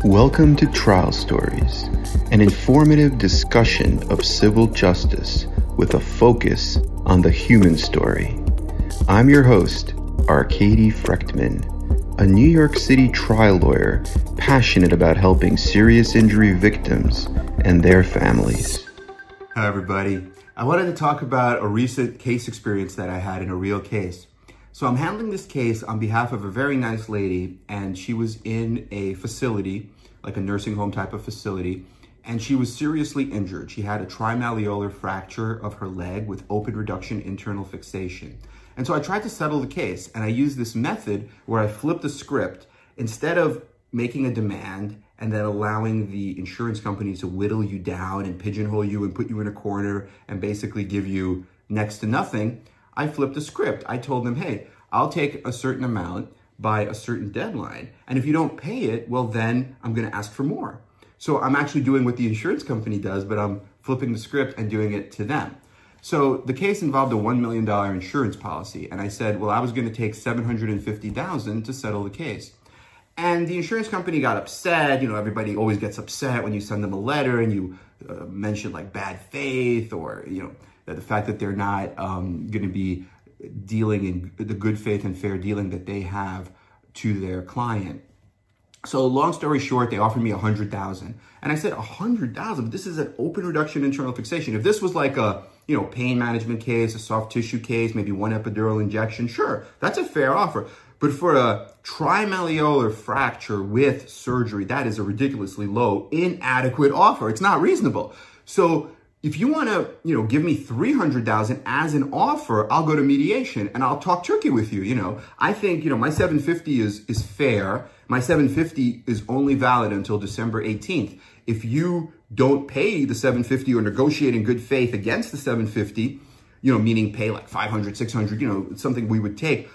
Welcome to Trial Stories, an informative discussion of civil justice with a focus on the human story. I'm your host, Arkady Frekhtman, a New York City trial lawyer passionate about helping serious injury victims and their families. Hi, everybody. I wanted to talk about a recent case experience that I had in a real case. So, I'm handling this case on behalf of a very nice lady, and she was in a facility, like a nursing home type of facility, and she was seriously injured. She had a trimalleolar fracture of her leg with open reduction internal fixation. And so I tried to settle the case, and I used this method where I flipped the script instead of making a demand and then allowing the insurance company to whittle you down and pigeonhole you and put you in a corner and basically give you next to nothing. I flipped the script. I told them, hey, I'll take a certain amount by a certain deadline. And if you don't pay it, well, then I'm going to ask for more. So I'm actually doing what the insurance company does, but I'm flipping the script and doing it to them. So the case involved a $1 million insurance policy. And I said, well, I was going to take 750,000 to settle the case. And the insurance company got upset. You know, everybody always gets upset when you send them a letter and you uh, mention like bad faith or, you know, the fact that they're not um, going to be dealing in the good faith and fair dealing that they have to their client. So long story short, they offered me a hundred thousand, and I said a hundred thousand. This is an open reduction internal fixation. If this was like a you know pain management case, a soft tissue case, maybe one epidural injection, sure, that's a fair offer. But for a trimalleolar fracture with surgery, that is a ridiculously low, inadequate offer. It's not reasonable. So if you want to, you know, give me 300,000 as an offer, I'll go to mediation and I'll talk turkey with you, you know. I think, you know, my 750 is is fair. My 750 is only valid until December 18th. If you don't pay the 750 or negotiate in good faith against the 750, you know, meaning pay like 500, 600, you know, something we would take,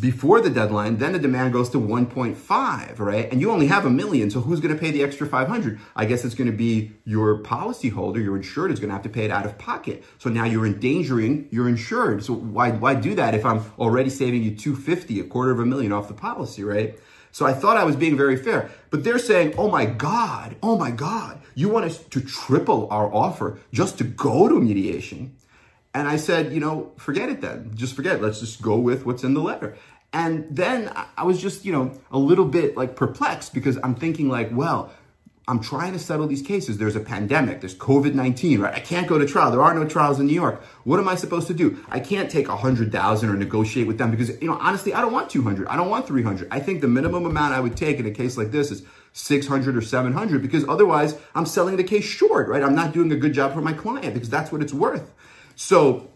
before the deadline, then the demand goes to 1.5, right? And you only have a million, so who's going to pay the extra 500? I guess it's going to be your policyholder, your insured is going to have to pay it out of pocket. So now you're endangering your insured. So why why do that if I'm already saving you 250, a quarter of a million off the policy, right? So I thought I was being very fair, but they're saying, "Oh my god, oh my god, you want us to triple our offer just to go to mediation?" And I said, you know, forget it then. Just forget it. Let's just go with what's in the letter. And then I was just, you know, a little bit like perplexed because I'm thinking like, well, I'm trying to settle these cases. There's a pandemic. There's COVID-19, right? I can't go to trial. There are no trials in New York. What am I supposed to do? I can't take a hundred thousand or negotiate with them because, you know, honestly, I don't want 200. I don't want 300. I think the minimum amount I would take in a case like this is 600 or 700 because otherwise I'm selling the case short, right? I'm not doing a good job for my client because that's what it's worth. So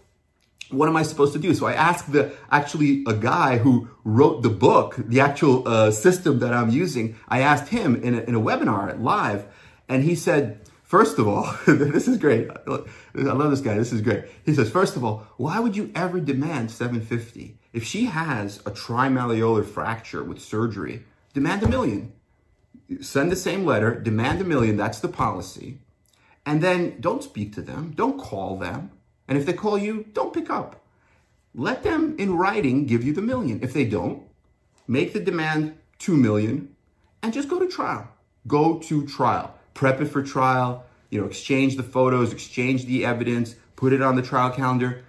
what am I supposed to do? So I asked the actually a guy who wrote the book, the actual uh, system that I'm using. I asked him in a, in a webinar live, and he said, first of all, this is great. I love this guy. This is great. He says, first of all, why would you ever demand 750 if she has a trimalleolar fracture with surgery? Demand a million. Send the same letter. Demand a million. That's the policy. And then don't speak to them. Don't call them and if they call you, don't pick up. Let them in writing give you the million. If they don't, make the demand 2 million and just go to trial. Go to trial. Prep it for trial, you know, exchange the photos, exchange the evidence, put it on the trial calendar.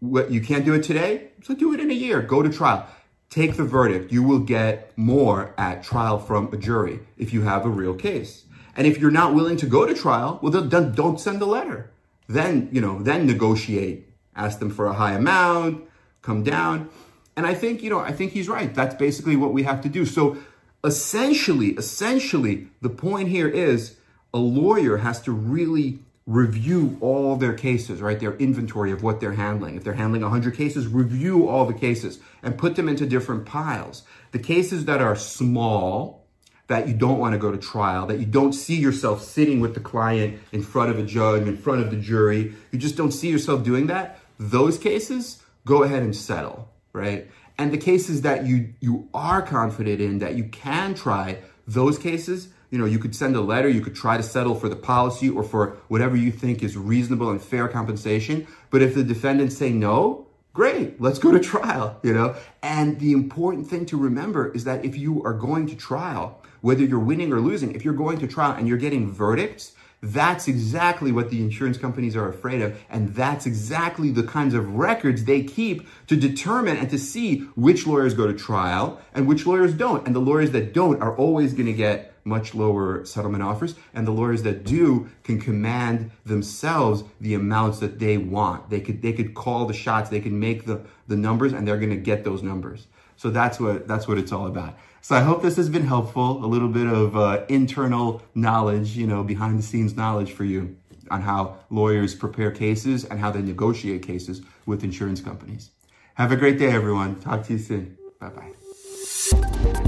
What you can't do it today, so do it in a year. Go to trial. Take the verdict. You will get more at trial from a jury if you have a real case. And if you're not willing to go to trial, well, then don't send the letter then, you know, then negotiate, ask them for a high amount, come down. And I think, you know, I think he's right. That's basically what we have to do. So essentially, essentially, the point here is a lawyer has to really review all their cases, right? Their inventory of what they're handling. If they're handling 100 cases, review all the cases and put them into different piles. The cases that are small, that you don't want to go to trial, that you don't see yourself sitting with the client in front of a judge, in front of the jury, you just don't see yourself doing that, those cases, go ahead and settle, right? And the cases that you you are confident in that you can try, those cases, you know, you could send a letter, you could try to settle for the policy or for whatever you think is reasonable and fair compensation. But if the defendants say no, great, let's go to trial, you know? And the important thing to remember is that if you are going to trial, whether you're winning or losing, if you're going to trial and you're getting verdicts, that's exactly what the insurance companies are afraid of. And that's exactly the kinds of records they keep to determine and to see which lawyers go to trial and which lawyers don't. And the lawyers that don't are always going to get much lower settlement offers. And the lawyers that do can command themselves the amounts that they want. They could, they could call the shots. They can make the, the numbers and they're going to get those numbers. So that's what, that's what it's all about. So I hope this has been helpful, a little bit of uh, internal knowledge, you know, behind the scenes knowledge for you on how lawyers prepare cases and how they negotiate cases with insurance companies. Have a great day, everyone. Talk to you soon. Bye bye.